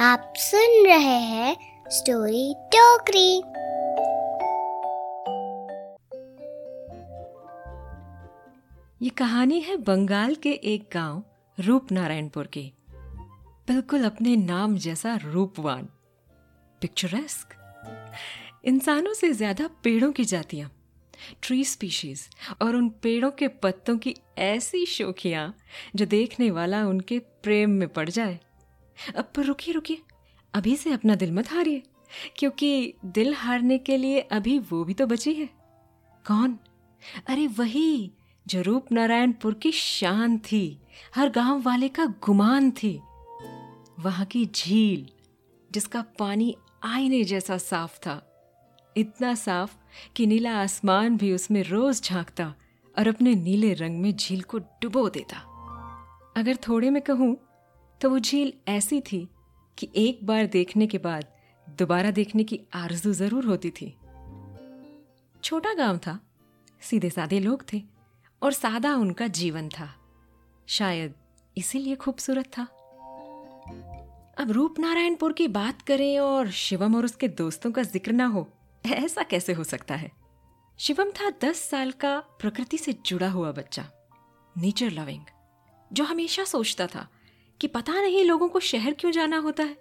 आप सुन रहे हैं स्टोरी टोकरी। ये कहानी है बंगाल के एक गाँव रूप नारायणपुर की। बिल्कुल अपने नाम जैसा रूपवान। पिक्चरेस्क इंसानों से ज़्यादा पेड़ों की जातियाँ ट्री स्पीशीज और उन पेड़ों के पत्तों की ऐसी शोखियाँ, जो देखने वाला उनके प्रेम में पड़ जाए। अब पर रुकिए रुकिए। अभी से अपना दिल मत हारिए, क्योंकि दिल हारने के लिए अभी वो भी तो बची है। कौन? अरे वही जो रूप नारायणपुर की शान थी, हर गाँव वाले का गुमान थी। वहाँ की झील, जिसका पानी आईने जैसा साफ़ था, इतना साफ़ कि नीला आसमान भी उसमें रोज झांकता और अपने नीले रंग में झील को डुबो देता। अगर थोड़े में कहूँ तो वो झील ऐसी थी कि एक बार देखने के बाद दोबारा देखने की आरज़ू ज़रूर होती थी। छोटा गाँव था, सीधे साधे लोग थे और सादा उनका जीवन था। शायद इसीलिए खूबसूरत था। अब रूप नारायणपुर की बात करें और शिवम और उसके दोस्तों का ज़िक्र ना हो, ऐसा कैसे हो सकता है? शिवम था दस साल का प्रकृति से जुड़ा हुआ बच्चा, नेचर लविंग, जो हमेशा सोचता था कि पता नहीं लोगों को शहर क्यों जाना होता है।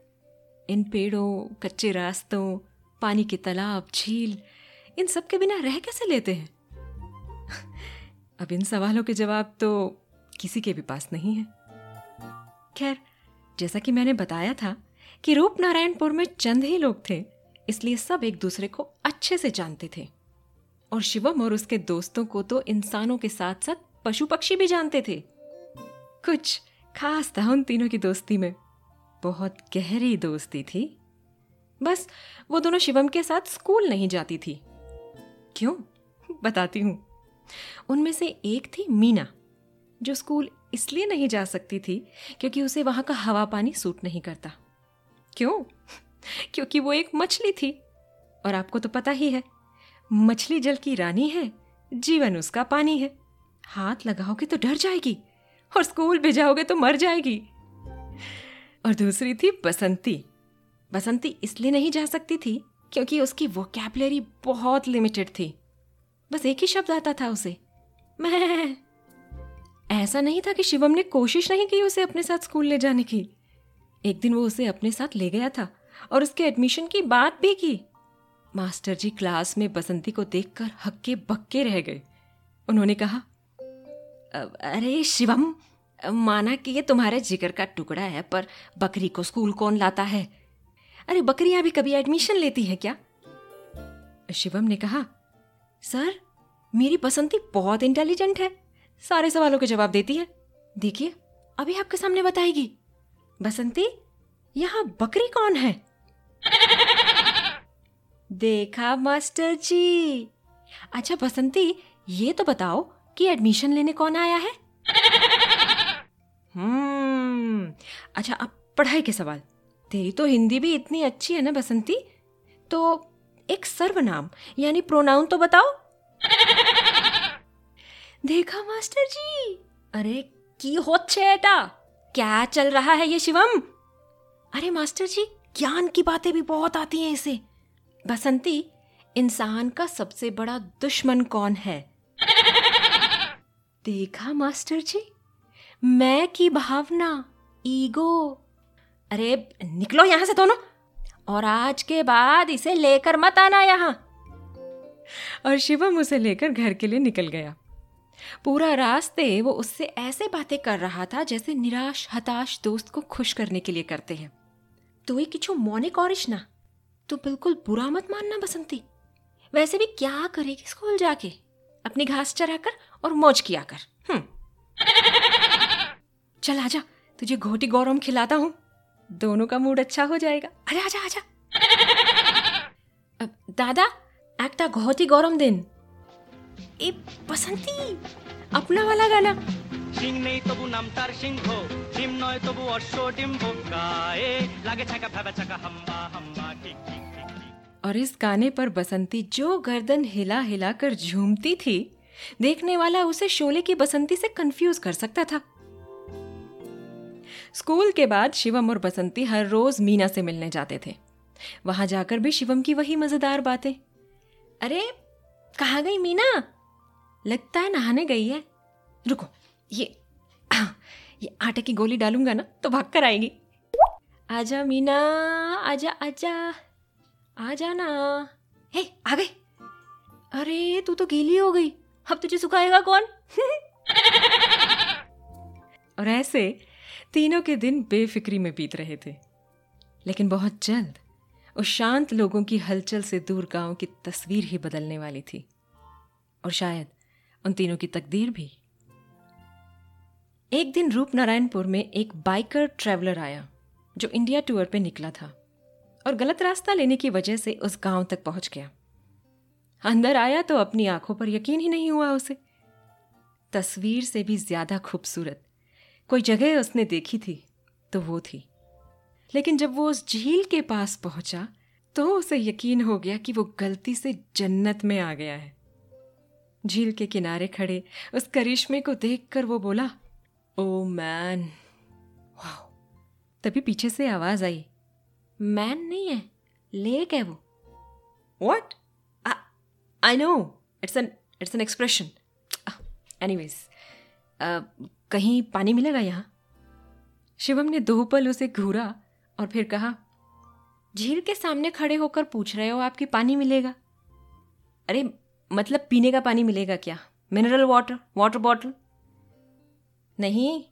इन पेड़ों, कच्चे रास्तों, पानी के तालाब, झील, इन सब के बिना रह कैसे लेते हैं? अब इन सवालों के जवाब तो किसी के भी पास नहीं है। खैर, जैसा कि मैंने बताया था कि रूप नारायणपुर में चंद ही लोग थे, इसलिए सब एक दूसरे को अच्छे से जानते थे। और शिवम और उसके दोस्तों को तो इंसानों के साथ साथ पशु पक्षी भी जानते थे। कुछ खास था उन तीनों की दोस्ती में। बहुत गहरी दोस्ती थी। बस, वो दोनों शिवम के साथ स्कूल नहीं जाती थी। क्यों? बताती हूँ। उनमें से एक थी मीना, जो स्कूल इसलिए नहीं जा सकती थी क्योंकि उसे वहाँ का हवा पानी सूट नहीं करता। क्यों? क्योंकि वो एक मछली थी। और आपको तो पता ही है, मछली जल की रानी है, जीवन उसका पानी है। हाथ लगाओगे तो डर जाएगी। और स्कूल भेजाओगे तो मर जाएगी। और दूसरी थी बसंती। बसंती इसलिए नहीं जा सकती थी क्योंकि उसकी वोकैबलरी बहुत लिमिटेड थी। बस एक ही शब्द आता था उसे। मैं ऐसा नहीं था कि शिवम ने कोशिश नहीं की उसे अपने साथ स्कूल ले जाने की। एक दिन वो उसे अपने साथ ले गया था और उसके एडमिशन की बात भी की। मास्टर जी क्लास में बसंती को देखकर हक्के बक्के रह गए। उन्होंने कहा अरे, शिवम, माना कि ये तुम्हारे जिगर का टुकड़ा है, पर बकरी को स्कूल कौन लाता है? अरे बकरियाँ भी कभी एडमिशन लेती है क्या? शिवम ने कहा, सर, मेरी बसंती बहुत इंटेलिजेंट है। सारे सवालों के जवाब देती है। देखिए, अभी आपके सामने बताएगी, बसंती, यहाँ बकरी कौन है? देखा, मास्टर जी। अच्छा बसंती, ये तो बताओ कि एडमिशन लेने कौन आया है? हम्म अच्छा अब पढ़ाई के सवाल। तेरी तो हिंदी भी इतनी अच्छी है ना बसंती? तो एक सर्वनाम, यानी प्रोनाउन तो बताओ। देखा, मास्टर जी? अरे, की हो छेटा क्या चल रहा है ये शिवम? अरे, मास्टर जी, ज्ञान की बातें भी बहुत आती हैं इसे। बसंती, इंसान का सबसे बड़ा दुश्मन कौन है? देखा, मास्टर जी? मैं की भावना, ईगो। अरे, निकलो यहाँ से दोनों। और आज के बाद इसे लेकर मत आना यहाँ। और शिवम उसे लेकर घर के लिए निकल गया। पूरा रास्ते वो उससे ऐसे बातें कर रहा था जैसे निराश, हताश दोस्त को खुश करने के लिए करते हैं। तो ये किचु मौने कौरिश ना तो बिल्कुल बुरा मत मानना बसंती। वैसे भी क्या करेगी स्कूल जाके? अपनी घास चराकर और मौज किया कर हम्म चल आजा तुझे घोटी गौरम खिलाता हूँ दोनों का मूड अच्छा हो जाएगा आजा आजा आजा अब दादा একটা ঘটি গরম দিন এ বসন্তি अपना वाला गाना সিং নেই তবু নাম তার সিংহ ডিম নয় তবু অশ্ব ডিম্ব গায়ে লাগে ছাকা ফেবা ছাকা হাম্বা হাম্বা টিক টিক টিক টিক और इस गाने पर बसंती जो गर्दन हिला हिला कर झूमती थी, देखने वाला उसे शोले की बसंती से कंफ्यूज कर सकता था। स्कूल के बाद शिवम और बसंती हर रोज मीना से मिलने जाते थे। वहाँ जाकर भी शिवम की वही मज़ेदार बातें। अरे, कहाँ गई मीना? लगता है नहाने गई है। रुको, ये ये आटे की गोली डालूँगा ना तो भाग कर आएगी। आजा मीना, आजा आजा। आजा ना हे आ गए। अरे तू तो गीली हो गई। अब तुझे सुखाएगा कौन? और ऐसे तीनों के दिन बेफिक्री में बीत रहे थे। लेकिन बहुत जल्द उस शांत लोगों की हलचल से दूर गाँव की तस्वीर ही बदलने वाली थी। और शायद उन तीनों की तकदीर भी। एक दिन रूप नारायणपुर में एक बाइकर ट्रैवलर आया जो इंडिया टूर पे निकला था। और गलत रास्ता लेने की वजह से उस गाँव तक पहुँच गया। अंदर आया तो अपनी आँखों पर यकीन ही नहीं हुआ उसे। तस्वीर से भी ज़्यादा खूबसूरत। कोई जगह उसने देखी थी तो वो थी। लेकिन जब वो उस झील के पास पहुँचा तो उसे यकीन हो गया कि वो गलती से जन्नत में आ गया है। झील के किनारे खड़े उस करिश्मे को देखकर वो बोला, ओ मैन! वाह तभी पीछे से आवाज़ आई। मैन नहीं है, लेक है वो। What I know it's an it's an expression anyways कहीं पानी मिलेगा यहाँ? शिवम ने दो पल उसे घूरा और फिर कहा, झील के सामने खड़े होकर पूछ रहे हो आपकी पानी मिलेगा? अरे मतलब पीने का पानी मिलेगा क्या? मिनरल वाटर वाटर बॉटल नहीं,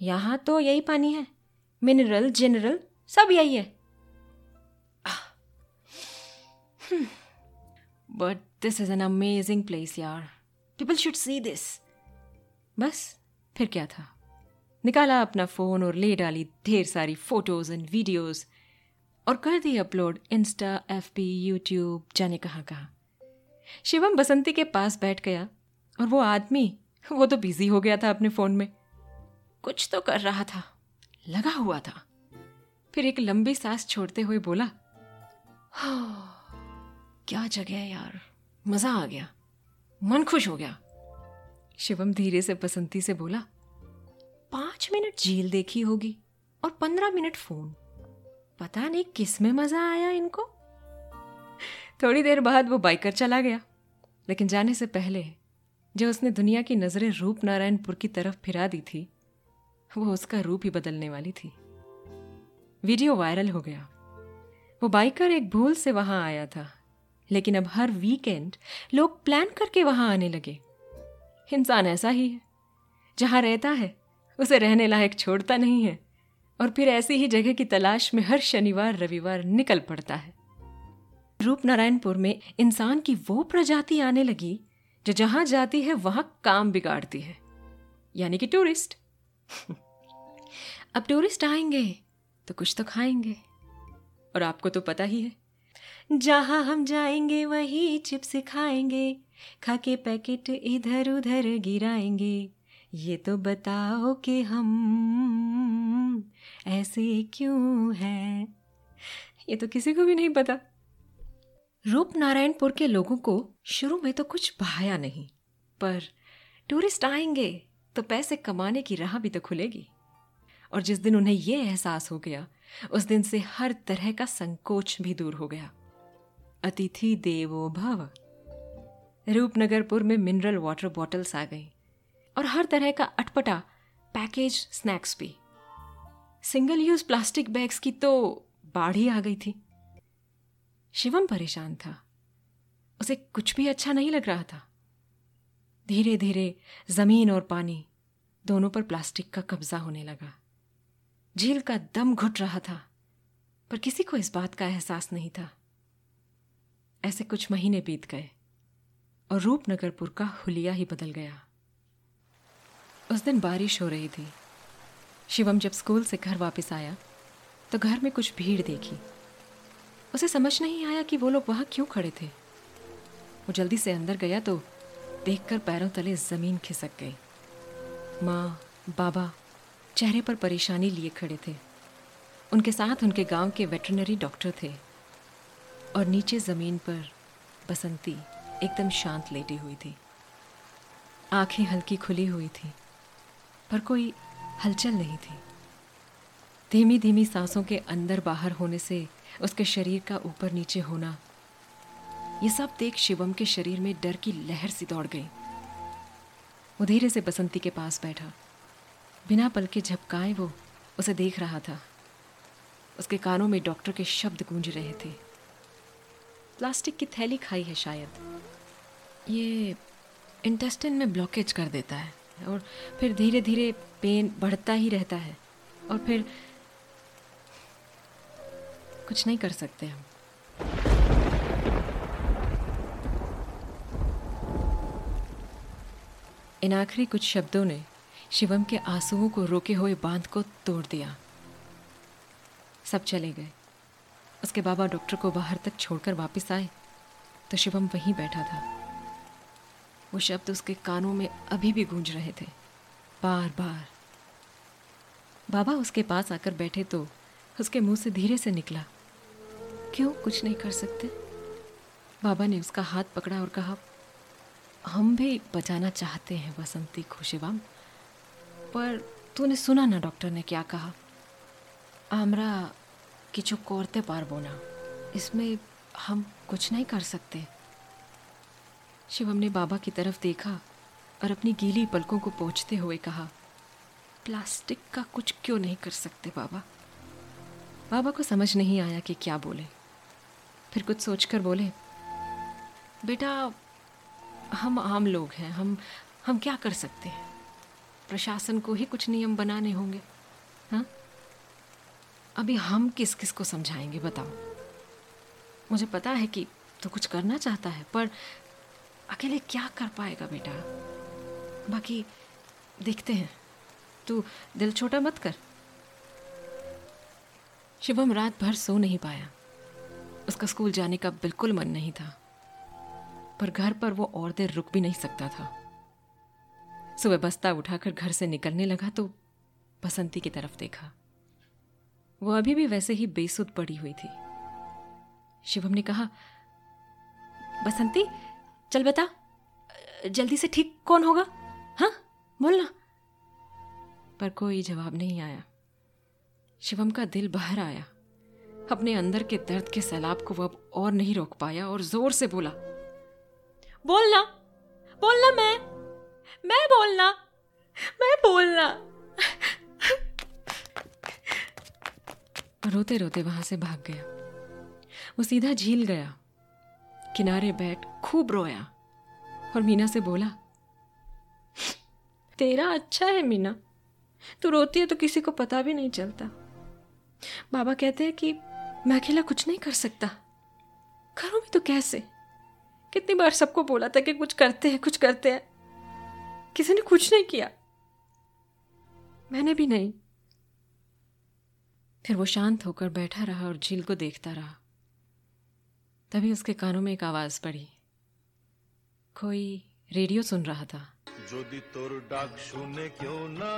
यहाँ तो यही पानी है। मिनरल जनरल सब यही है। But this is an amazing place यार पीपल शुड सी दिस बस फिर क्या था निकाला अपना फ़ोन और ले डाली ढेर सारी फ़ोटोज़ एंड वीडियोस और कर दी upload insta F P YouTube जाने कहाँ कहाँ शिवम बसंती के पास बैठ गया और वो आदमी वो तो बिज़ी हो गया था अपने फ़ोन में कुछ तो कर रहा था लगा हुआ था फिर एक लंबी सांस छोड़ते हुए बोला हाँ क्या जगह है यार? मज़ा आ गया। मन खुश हो गया। शिवम धीरे से, बसंती से बोला, पाँच मिनट झील देखी होगी और पंद्रह मिनट फ़ोन। पता नहीं किसमें मज़ा आया इनको? थोड़ी देर बाद वो बाइकर चला गया, लेकिन जाने से पहले जो उसने दुनिया की नज़रें रूप नारायणपुर की तरफ़ फिरा दी थी, वो उसका रूप ही बदलने वाली थी। वीडियो वायरल हो गया। वो बाइकर एक भूल से वहाँ आया था। लेकिन अब हर वीकेंड लोग प्लान करके वहाँ आने लगे। इंसान ऐसा ही है, जहाँ रहता है, उसे रहने लायक छोड़ता नहीं है, और फिर ऐसी ही जगह की तलाश में हर शनिवार, रविवार निकल पड़ता है। रूप नारायणपुर में इंसान की वो प्रजाति आने लगी, जो जहाँ जाती है, वहाँ काम बिगाड़ती है। यानी कि टूरिस्ट अब टूरिस्ट आएँगे तो कुछ तो खाएँगे। और आपको तो पता ही है जहाँ हम जाएँगे, वही चिप्स खाएँगे। खा के पैकेट इधर उधर गिराएँगे। ये तो बताओ कि हम ऐसे क्यों हैं? ये तो किसी को भी नहीं पता। रूप नारायणपुर के लोगों को शुरू में तो कुछ भाया नहीं, पर टूरिस्ट आएँगे तो पैसे कमाने की राह भी तो खुलेगी। और जिस दिन उन्हें यह एहसास हो गया, उस दिन से हर तरह का संकोच भी दूर हो गया। अतिथि देवो भव। रूपनगरपुर में मिनरल वाटर बॉटल्स आ गई और हर तरह का अटपटा, पैकेज, स्नैक्स भी। सिंगल यूज़ प्लास्टिक बैग्स की तो बाढ़ ही आ गई थी। शिवम परेशान था। उसे कुछ भी अच्छा नहीं लग रहा था। धीरे धीरे ज़मीन और पानी दोनों पर प्लास्टिक का कब्जा होने लगा। झील का दम घुट रहा था, पर किसी को इस बात का एहसास नहीं था। ऐसे कुछ महीने बीत गए और रूपनगरपुर का हुलिया ही बदल गया। उस दिन बारिश हो रही थी। शिवम जब स्कूल से घर वापस आया तो घर में कुछ भीड़ देखी। उसे समझ नहीं आया कि वो लोग वहाँ क्यों खड़े थे। वो जल्दी से अंदर गया तो देखकर पैरों तले ज़मीन खिसक गई। माँ, बाबा चेहरे पर परेशानी लिए खड़े थे। उनके साथ उनके गाँव के वेटरनरी डॉक्टर थे। और नीचे ज़मीन पर बसंती एकदम शांत लेटी हुई थी। आँखें हल्की खुली हुई थी, पर कोई हलचल नहीं थी। धीमी धीमी सांसों के अंदर बाहर होने से उसके शरीर का ऊपर नीचे होना, ये सब देख शिवम के शरीर में डर की लहर सी दौड़ गई। वो धीरे से बसंती के पास बैठा। बिना पल के झपकाए वो उसे देख रहा था। उसके कानों में डॉक्टर के शब्द गूंज रहे थे। प्लास्टिक की थैली खाई है शायद। ये इंटेस्टिन में ब्लॉकेज कर देता है और फिर धीरे धीरे पेन बढ़ता ही रहता है और फिर कुछ नहीं कर सकते हम। इन आखिरी कुछ शब्दों ने शिवम के आंसुओं को रोके हुए बाँध को तोड़ दिया। सब चले गए। उसके बाबा डॉक्टर को बाहर तक छोड़कर वापस आए तो शिवम वहीं बैठा था। वो शब्द उसके कानों में अभी भी गूंज रहे थे, बार बार। बाबा उसके पास आकर बैठे तो उसके मुँह से धीरे से निकला। क्यों कुछ नहीं कर सकते? बाबा ने उसका हाथ पकड़ा और कहा, हम भी बचाना चाहते हैं वसंती को शिवम पर तूने सुना ना डॉक्टर ने क्या कहा? आमरा কিছু করতে পারবো না इसमें हम कुछ नहीं कर सकते शिवम ने बाबा की तरफ देखा और अपनी गीली पलकों को पोंछते हुए कहा प्लास्टिक का कुछ क्यों नहीं कर सकते बाबा बाबा को समझ नहीं आया कि क्या बोले फिर कुछ सोचकर बोले बेटा हम आम लोग हैं हम हम क्या कर सकते हैं प्रशासन को ही कुछ नियम बनाने होंगे हाँ अभी हम किस किस को समझाएँगे, बताओ। मुझे पता है कि तो कुछ करना चाहता है, पर अकेले क्या कर पाएगा बेटा? बाकी देखते हैं। तू दिल छोटा मत कर। शिवम रात भर सो नहीं पाया। उसका स्कूल जाने का बिल्कुल मन नहीं था। पर घर पर वो और देर रुक भी नहीं सकता था। सुबह बस्ता उठाकर घर से निकलने लगा तो बसंती की तरफ़ देखा। वो अभी भी वैसे ही बेसुध पड़ी हुई थी। शिवम ने कहा, बसंती, चल बता, जल्दी से ठीक कौन होगा? हाँ? बोलना। पर कोई जवाब नहीं आया। शिवम का दिल बाहर आया। अपने अंदर के दर्द के सैलाब को वो अब और नहीं रोक पाया और ज़ोर से बोला, बोलना बोलना मैं मैं बोलना मैं बोलना। रोते रोते वहाँ से भाग गया। वो सीधा झील गया। किनारे बैठ खूब रोया और मीना से बोला, तेरा अच्छा है मीना। तू रोती है तो किसी को पता भी नहीं चलता। बाबा कहते हैं कि मैं अकेला कुछ नहीं कर सकता। करूँ भी तो कैसे? कितनी बार सबको बोला था कि कुछ करते हैं, कुछ करते हैं। किसी ने कुछ नहीं किया। मैंने भी नहीं। फिर वो शांत होकर बैठा रहा और झील को देखता रहा तभी उसके कानों में एक आवाज पड़ी कोई रेडियो सुन रहा था যদি তোর ডাক শুনে কেউ না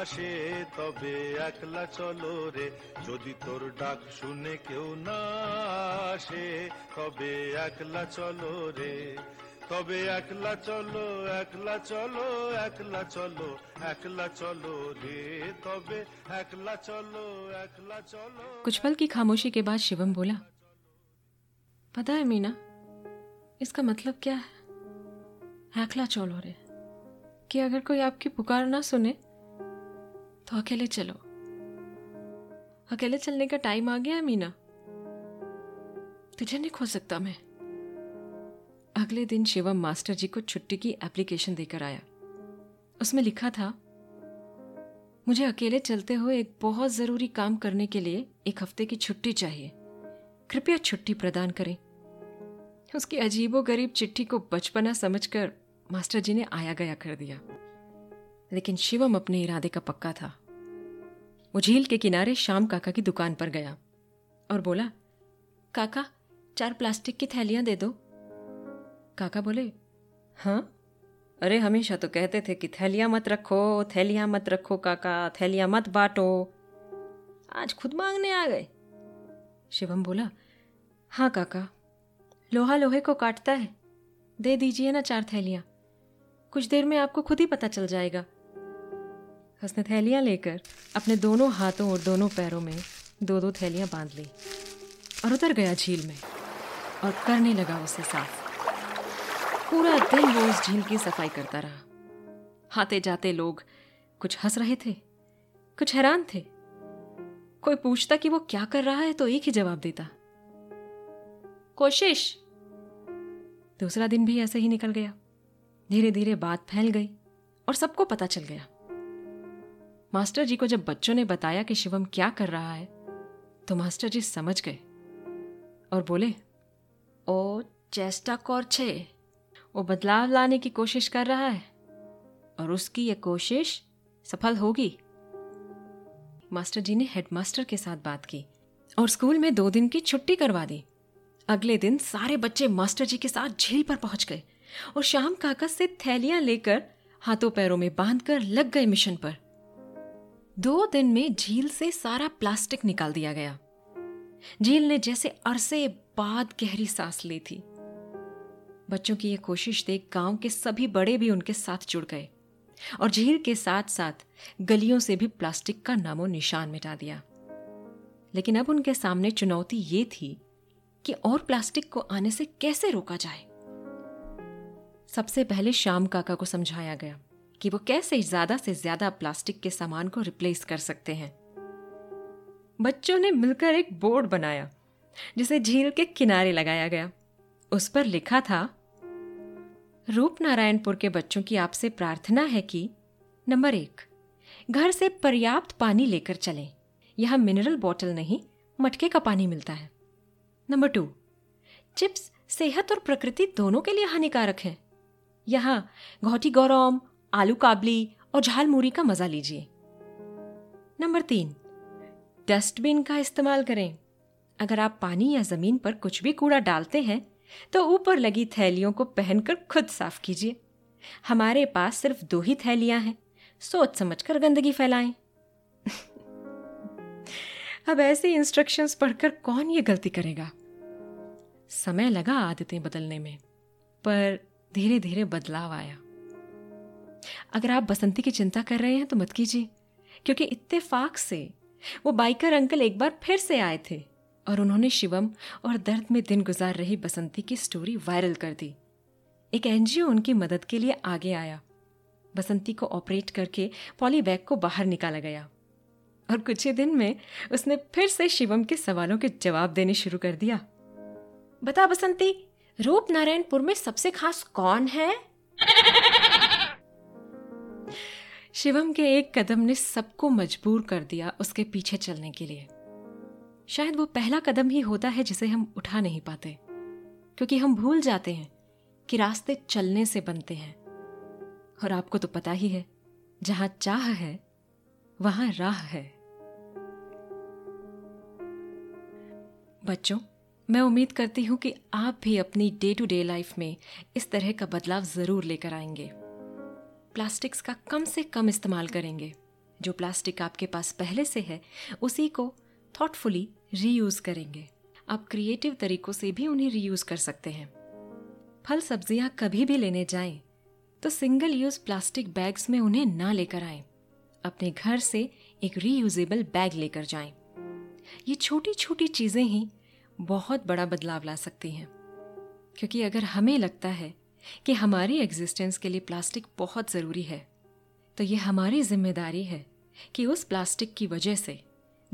আসে তবে একলা চলো রে যদি তোর ডাক শুনে কেউ না আসে তবে একলা চলো রে তবে একলা চলো একলা চলো একলা চলো একলা চলো রে তবে একলা চলো একলা চলো कुछ पल की खामोशी के बाद शिवम बोला पता है मीना इसका मतलब क्या है अकेला चलो रे कि अगर कोई आपकी पुकार ना सुने तो अकेले चलो अकेले चलने का टाइम आ गया है मीना तुझे नहीं खो सकता मैं अगले दिन शिवम मास्टर जी को छुट्टी की एप्लीकेशन देकर आया। उसमें लिखा था, मुझे अकेले चलते हुए एक बहुत ज़रूरी काम करने के लिए एक हफ़्ते की छुट्टी चाहिए। कृपया छुट्टी प्रदान करें। उसकी अजीबो गरीब चिट्ठी को बचपना समझकर मास्टर जी ने आया गया कर दिया। लेकिन शिवम अपने इरादे का पक्का था। वो झील के किनारे श्याम काका की दुकान पर गया और बोला, काका, चार प्लास्टिक की थैलियाँ दे दो। काका बोले हाँ? अरे हमेशा तो कहते थे कि थैलियाँ मत रखो थैलियाँ मत रखो काका थैलियाँ मत बांटो। आज खुद मांगने आ गए। शिवम बोला हाँ काका लोहा लोहे को काटता है। दे दीजिए ना चार थैलियाँ। कुछ देर में आपको खुद ही पता चल जाएगा। उसने थैलियाँ लेकर अपने दोनों हाथों और दोनों पैरों में दो दो थैलियाँ बाँध ली और उतर गया झील में और करने लगा उसे साफ़। पूरा दिन वो उस झील की सफ़ाई करता रहा। आते जाते लोग कुछ हंस रहे थे, कुछ हैरान थे। कोई पूछता कि वो क्या कर रहा है तो एक ही जवाब देता। कोशिश। दूसरा दिन भी ऐसे ही निकल गया। धीरे धीरे बात फैल गई और सबको पता चल गया। मास्टर जी को जब बच्चों ने बताया कि शिवम क्या कर रहा है तो मास्टर जी समझ गए और बोले, ओ चेस्टा कौर छे। वो बदलाव लाने की कोशिश कर रहा है और उसकी ये कोशिश सफल होगी। मास्टर जी ने हेडमास्टर के साथ बात की और स्कूल में दो दिन की छुट्टी करवा दी। अगले दिन सारे बच्चे मास्टर जी के साथ झील पर पहुँच गए और शाम काका से थैलियाँ लेकर हाथों पैरों में बांधकर लग गए मिशन पर। दो दिन में झील से सारा प्लास्टिक निकाल दिया गया। झील ने जैसे अरसे बाद गहरी सांस ली थी। बच्चों की यह कोशिश देख गाँव के सभी बड़े भी उनके साथ जुड़ गए और झील के साथ साथ गलियों से भी प्लास्टिक का नामो निशान मिटा दिया। लेकिन अब उनके सामने चुनौती ये थी कि और प्लास्टिक को आने से कैसे रोका जाए। सबसे पहले श्याम काका को समझाया गया कि वो कैसे ज़्यादा से ज़्यादा प्लास्टिक के सामान को रिप्लेस कर सकते हैं। बच्चों ने मिलकर एक बोर्ड बनाया, जिसे झील के किनारे लगाया गया। उस पर लिखा था रूप नारायणपुर के बच्चों की आपसे प्रार्थना है कि, नंबर एक, घर से पर्याप्त पानी लेकर चलें। यहाँ मिनरल बॉटल नहीं, मटके का पानी मिलता है। नंबर टू, चिप्स, सेहत और प्रकृति दोनों के लिए हानिकारक है। यहाँ घोटी गौरम, आलू काबली और झाल मूरी का मज़ा लीजिए। नंबर तीन, डस्टबिन का इस्तेमाल करें। अगर आप पानी या ज़मीन पर कुछ भी कूड़ा डालते हैं तो ऊपर लगी थैलियों को पहनकर खुद साफ़ कीजिए। हमारे पास सिर्फ़ दो ही थैलियाँ हैं। सोच समझकर गंदगी फैलाएँ। अब ऐसे इंस्ट्रक्शंस पढ़कर कौन ये गलती करेगा? समय लगा आदतें बदलने में, पर धीरे धीरे बदलाव आया। अगर आप बसंती की चिंता कर रहे हैं तो मत कीजिए, क्योंकि इत्तेफाक से वो बाइकर अंकल एक बार फिर से आए थे। और उन्होंने शिवम और दर्द में दिन गुजार रही बसंती की स्टोरी वायरल कर दी। एक एनजीओ उनकी मदद के लिए आगे आया। बसंती को ऑपरेट करके पॉलीबैग को बाहर निकाला गया। और कुछ ही दिन में उसने फिर से शिवम के सवालों के जवाब देने शुरू कर दिया। बता बसंती रूप नारायणपुर में सबसे खास कौन है? शिवम के एक कदम ने सबको मजबूर कर दिया उसके पीछे चलने के लिए। शायद वो पहला कदम ही होता है जिसे हम उठा नहीं पाते। क्योंकि हम भूल जाते हैं कि रास्ते चलने से बनते हैं। और आपको तो पता ही है, जहाँ चाह है, वहाँ राह है। बच्चों, मैं उम्मीद करती हूँ कि आप भी अपनी डे टू डे लाइफ में इस तरह का बदलाव ज़रूर लेकर आएँगे। प्लास्टिक्स का कम से कम इस्तेमाल करेंगे। जो प्लास्टिक आपके पास पहले से है, उसी को थॉटफुली रीयूज़ करेंगे। आप क्रिएटिव तरीकों से भी उन्हें रीयूज़ कर सकते हैं। फल सब्ज़ियाँ कभी भी लेने जाएँ तो सिंगल यूज़ प्लास्टिक बैग्स में उन्हें ना लेकर आए। अपने घर से एक रीयूजेबल बैग लेकर जाएँ। ये छोटी छोटी चीज़ें ही बहुत बड़ा बदलाव ला सकती हैं। क्योंकि अगर हमें लगता है कि हमारी एग्जिस्टेंस के लिए प्लास्टिक बहुत ज़रूरी है तो ये हमारी ज़िम्मेदारी है कि उस प्लास्टिक की वजह से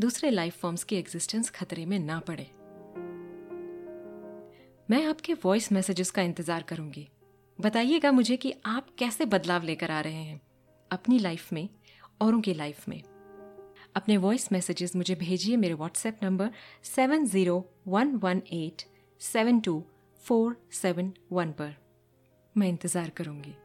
दूसरे लाइफ फॉर्म्स की एग्जिस्टेंस खतरे में ना पड़े। मैं आपके वॉइस मैसेजेस का इंतज़ार करूँगी। बताइएगा मुझे कि आप कैसे बदलाव लेकर आ रहे हैं अपनी लाइफ में, औरों की लाइफ में। अपने वॉइस मैसेजेस मुझे भेजिए, मेरे WhatsApp number seven zero one one eight seven two four seven one पर। मैं इंतज़ार करूँगी।